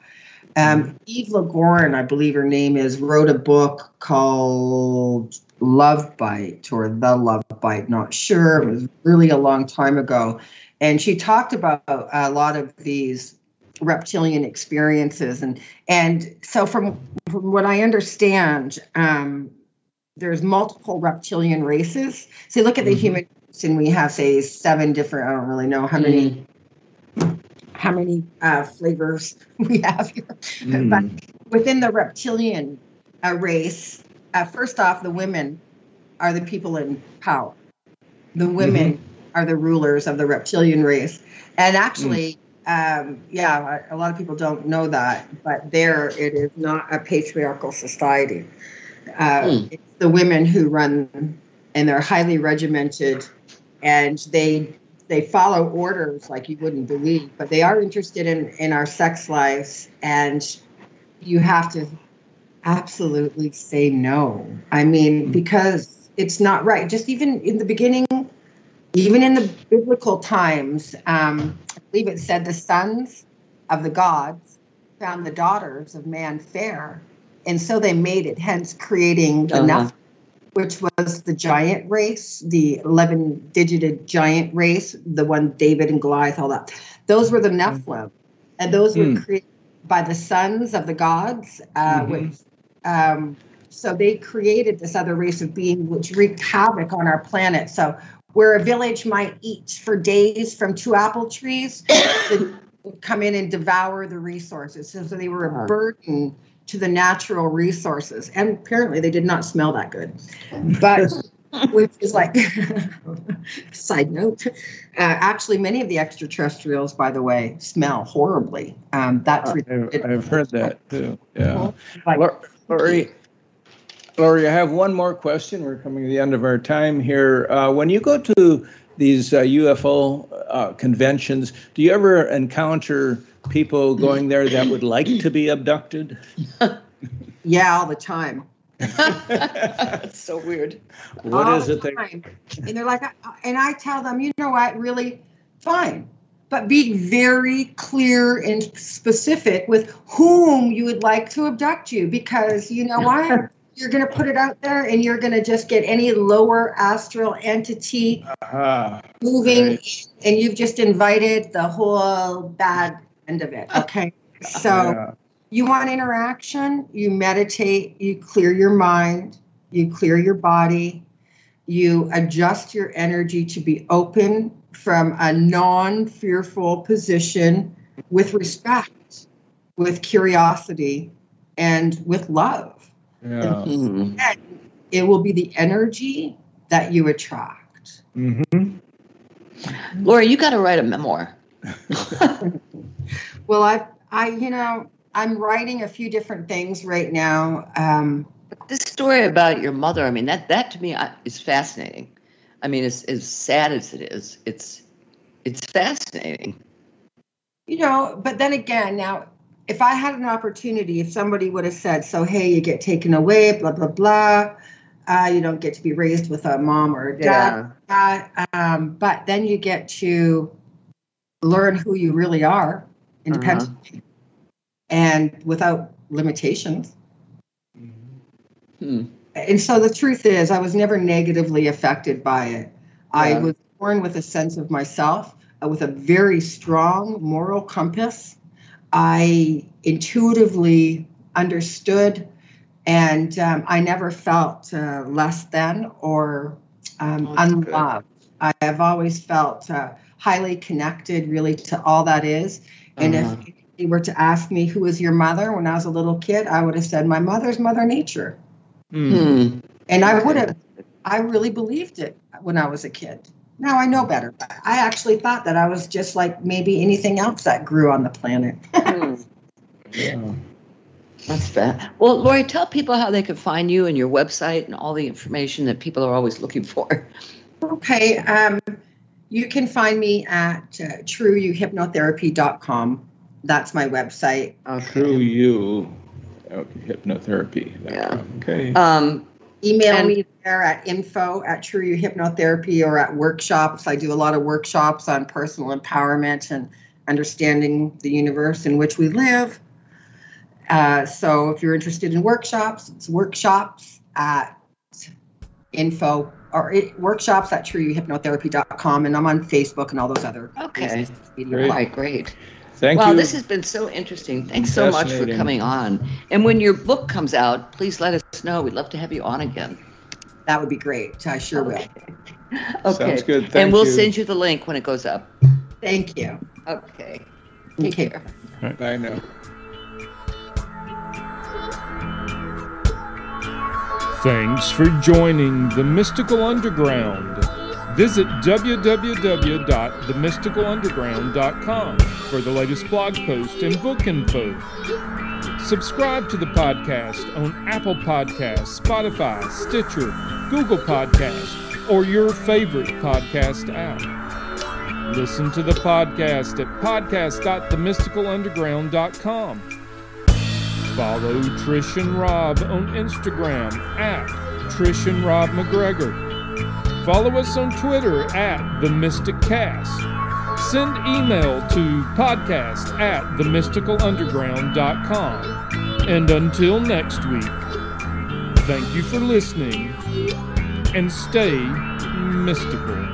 Um, Eve Lorgen, I believe her name is, wrote a book called Love Bite or The Love Bite, not sure. It was really a long time ago. And she talked about a lot of these reptilian experiences and and so from from what I understand, um, there's multiple reptilian races. So look at the Mhm. human and we have say seven different. I don't really know how many how many uh, flavors we have here. Mm. But within the reptilian uh, race, uh, first off, the women are the people in power. The women are the rulers of the reptilian race, and actually. Um, yeah, a lot of people don't know that, but there it is not a patriarchal society. Uh, Hmm. It's the women who run, and they're highly regimented, and they they follow orders like you wouldn't believe. But they are interested in in our sex lives, and you have to absolutely say no. I mean, because it's not right. Just even in the beginning, even in the biblical times, um, I believe it said the sons of the gods found the daughters of man fair, and so they made it. Hence, creating the Uh-huh. Nephilim, which was the giant race, the eleven-digited giant race, the one David and Goliath, all that. Those were the Nephilim, and those Hmm. were created by the sons of the gods, uh, Mhm. which. Um, so they created this other race of being which wreaked havoc on our planet. So where a village might eat for days from two apple trees, they would come in and devour the resources. So, so they were a burden to the natural resources. And apparently they did not smell that good. But which is like side note. Uh, actually, many of the extraterrestrials, by the way, smell horribly. Um, that's I've, I've heard that too. Yeah. like, Lori, Lori, I have one more question. We're coming to the end of our time here. Uh, when you go to these uh, UFO uh, conventions, do you ever encounter people going there that would like to be abducted? Yeah, all the time. That's so weird. What all is the it time. And they're like, and I tell them, you know what, really, fine. But be very clear and specific with whom you would like to abduct you because you know what? You're going to put it out there and you're going to just get any lower astral entity Ah, moving Right. and you've just invited the whole bad end of it. Okay. So yeah. you want interaction, you meditate, you clear your mind, you clear your body, you adjust your energy to be open from a non fearful position with respect, with curiosity, and with love. Yeah. It will be the energy that you attract. hmm Lori, you got to write a memoir. Well, I, I, you know, I'm writing a few different things right now. Um, This story about your mother, I mean, that that to me is fascinating. I mean, as as sad as it is, it's it's fascinating. you know, but then again, now, if I had an opportunity, if somebody would have said, so, hey, you get taken away, blah, blah, blah, uh, you don't get to be raised with a mom or a dad, uh, um, but then you get to learn who you really are independently and without limitations. Hmm. And so the truth is, I was never negatively affected by it. I was born with a sense of myself, uh, with a very strong moral compass. I intuitively understood, and um, I never felt uh, less than or um, Oh, that's good. unloved. I have always felt uh, highly connected, really, to all that is. And Uh-huh. if you were to ask me who was your mother when I was a little kid, I would have said my mother's Mother Nature. Mm. And I would have, I really believed it when I was a kid. Now I know better. I actually thought that I was just like maybe anything else that grew on the planet. Hmm. Yeah. That's bad. Well, Lori, tell people how they can find you and your website and all the information that people are always looking for. okay. Um, you can find me at uh, trueyouhypnotherapy.com. That's my website. True you. Okay, hypnotherapy. Yeah. Okay. Um, Email And- me there at info at True You Hypnotherapy or at workshops. I do a lot of workshops on personal empowerment and understanding the universe in which we live. Uh, so if you're interested in workshops, it's workshops at info or it, workshops at trueyouhypnotherapy.com. And I'm on Facebook and all those other Okay. media Great. quite great. Thank wow, you. this has been so interesting. Thanks so much for coming on. And when your book comes out, please let us know. We'd love to have you on again. That would be great. I sure will. Okay. Sounds good. Thank and we'll you. send you the link when it goes up. Thank you. Okay. Take Okay. care. Bye now. Thanks for joining the Mystical Underground. Visit www.themysticalunderground.com for the latest blog post and book info. Subscribe to the podcast on Apple Podcasts, Spotify, Stitcher, Google Podcasts, or your favorite podcast app. Listen to the podcast at podcast.themysticalunderground.com. Follow Trish and Rob on Instagram at Trish and Rob MacGregor. Follow us on Twitter at The Mystic Cast. Send email to podcast at themysticalunderground.com. And until next week, thank you for listening and stay mystical.